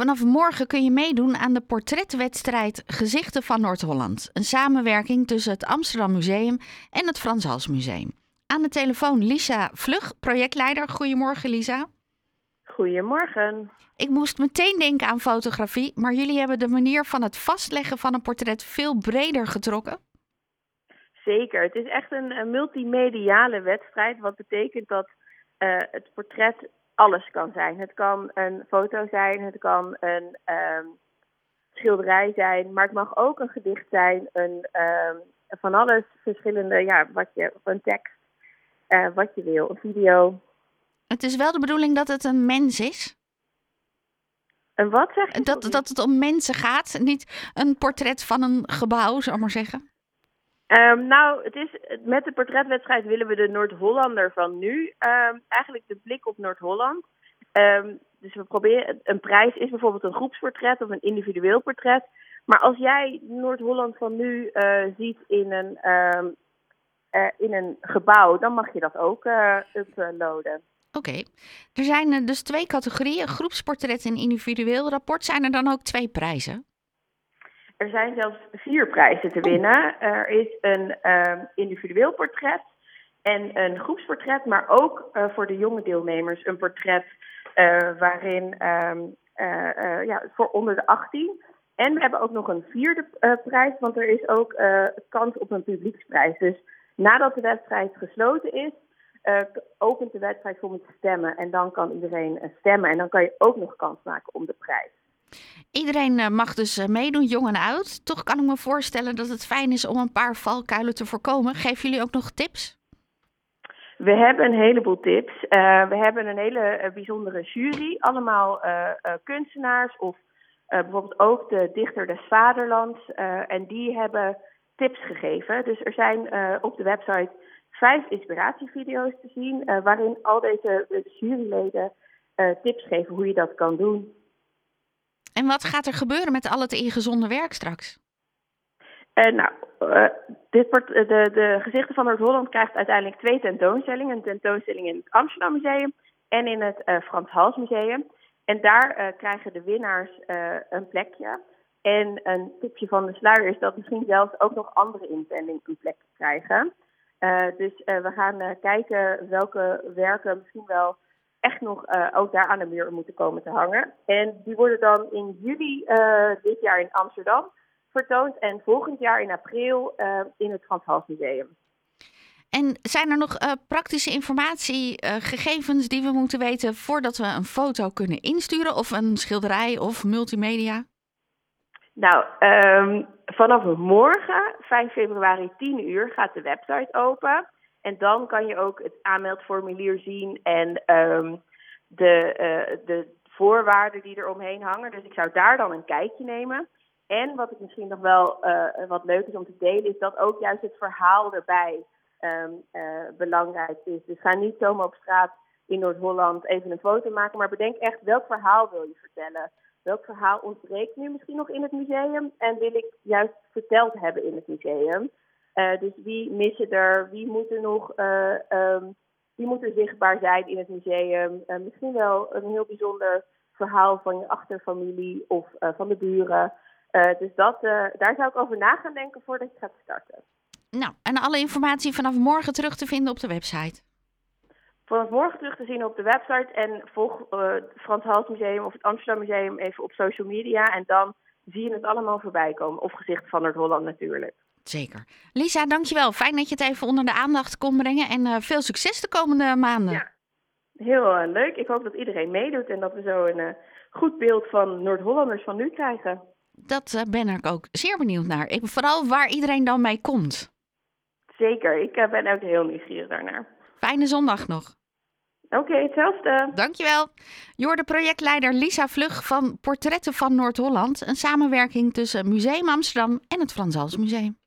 Vanaf morgen kun je meedoen aan de portretwedstrijd Gezichten van Noord-Holland. Een samenwerking tussen het Amsterdam Museum en het Frans Hals Museum. Aan de telefoon Lisa Vlug, projectleider. Goedemorgen Lisa. Goedemorgen. Ik moest meteen denken aan fotografie, maar jullie hebben de manier van het vastleggen van een portret veel breder getrokken. Zeker. Het is echt een, multimediale wedstrijd. Wat betekent dat uh, het portret alles kan zijn. Het kan een foto zijn, het kan een um, schilderij zijn, maar het mag ook een gedicht zijn, een, um, van alles verschillende, ja, wat je, een tekst, uh, wat je wil, een video. Het is wel de bedoeling dat het een mens is? Een wat zeg je? Dat, dat het om mensen gaat, niet een portret van een gebouw, zou ik maar zeggen. Um, nou, het is, met de portretwedstrijd willen we de Noord-Hollander van nu um, eigenlijk de blik op Noord-Holland. Um, dus we proberen, een prijs is bijvoorbeeld een groepsportret of een individueel portret. Maar als jij Noord-Holland van nu uh, ziet in een, uh, in een gebouw, dan mag je dat ook uh, uploaden. Oké, er zijn dus twee categorieën, groepsportret en individueel rapport. Zijn er dan ook twee prijzen? Er zijn zelfs vier prijzen te winnen. Er is een um, individueel portret en een groepsportret, maar ook uh, voor de jonge deelnemers een portret uh, waarin um, uh, ja, voor onder de 18. En we hebben ook nog een vierde prijs, want er is ook kans op een publieksprijs. Dus nadat de wedstrijd gesloten is, opent de wedstrijd voor met stemmen. En dan kan iedereen stemmen en dan kan je ook nog kans maken om de prijs. Iedereen eh, mag dus eh, meedoen, jong en oud. Toch kan ik me voorstellen dat het fijn is om een paar valkuilen te voorkomen. Geven jullie ook nog tips? We hebben een heleboel tips. Uh, we hebben een hele bijzondere jury. Allemaal kunstenaars of bijvoorbeeld ook de dichter des vaderlands. en die hebben tips gegeven. Dus er zijn op de website vijf inspiratievideo's te zien. waarin al deze juryleden tips geven hoe je dat kan doen. En wat gaat er gebeuren met al het ingezonde werk straks? Uh, nou, uh, dit wordt, de, de Gezichten van Noord-Holland krijgt uiteindelijk twee tentoonstellingen. Een tentoonstelling in het Amsterdam Museum en in het Frans Hals Museum. En daar krijgen de winnaars een plekje. En een tipje van de sluier is dat misschien zelfs ook nog andere inzendingen een plek krijgen. dus we gaan kijken welke werken misschien wel echt nog uh, ook daar aan de muur moeten komen te hangen. En die worden dan in juli uh, dit jaar in Amsterdam vertoond en volgend jaar in april uh, in het Frans Museum. En zijn er nog praktische informatiegegevens die we moeten weten voordat we een foto kunnen insturen of een schilderij of multimedia? Nou, um, vanaf morgen, 5 februari 10 uur, gaat de website open. En dan kan je ook het aanmeldformulier zien en um, de, uh, de voorwaarden die er omheen hangen. Dus ik zou daar dan een kijkje nemen. En wat ik misschien nog wel uh, wat leuk is om te delen, is dat ook juist het verhaal erbij um, uh, belangrijk is. Dus ga niet zomaar op straat in Noord-Holland even een foto maken, maar bedenk echt welk verhaal wil je vertellen. Welk verhaal ontbreekt nu misschien nog in het museum en wil ik juist verteld hebben in het museum. Uh, dus wie missen er, wie moet er nog, uh, um, wie moet er zichtbaar zijn in het museum. Uh, misschien wel een heel bijzonder verhaal van je achterfamilie of van de buren. dus dat, daar zou ik over na gaan denken voordat je gaat starten. Nou, en alle informatie vanaf morgen terug te vinden op de website? Vanaf morgen terug te zien op de website en volg het Frans Hals Museum of het Amsterdam Museum even op social media. En dan zie je het allemaal voorbij komen. Of gezicht van Noord-Holland natuurlijk. Zeker. Lisa, dankjewel. Fijn dat je het even onder de aandacht kon brengen. En uh, veel succes de komende maanden. Ja, heel uh, leuk. Ik hoop dat iedereen meedoet en dat we zo een uh, goed beeld van Noord-Hollanders van nu krijgen. Dat ben ik ook zeer benieuwd naar. Ik, vooral waar iedereen dan mee komt. Zeker. Ik ben ook heel nieuwsgierig daarnaar. Fijne zondag nog. Oké, okay, hetzelfde. Dankjewel. Je de projectleider Lisa Vlug van Portretten van Noord-Holland. Een samenwerking tussen Museum Amsterdam en het Frans Hals Museum.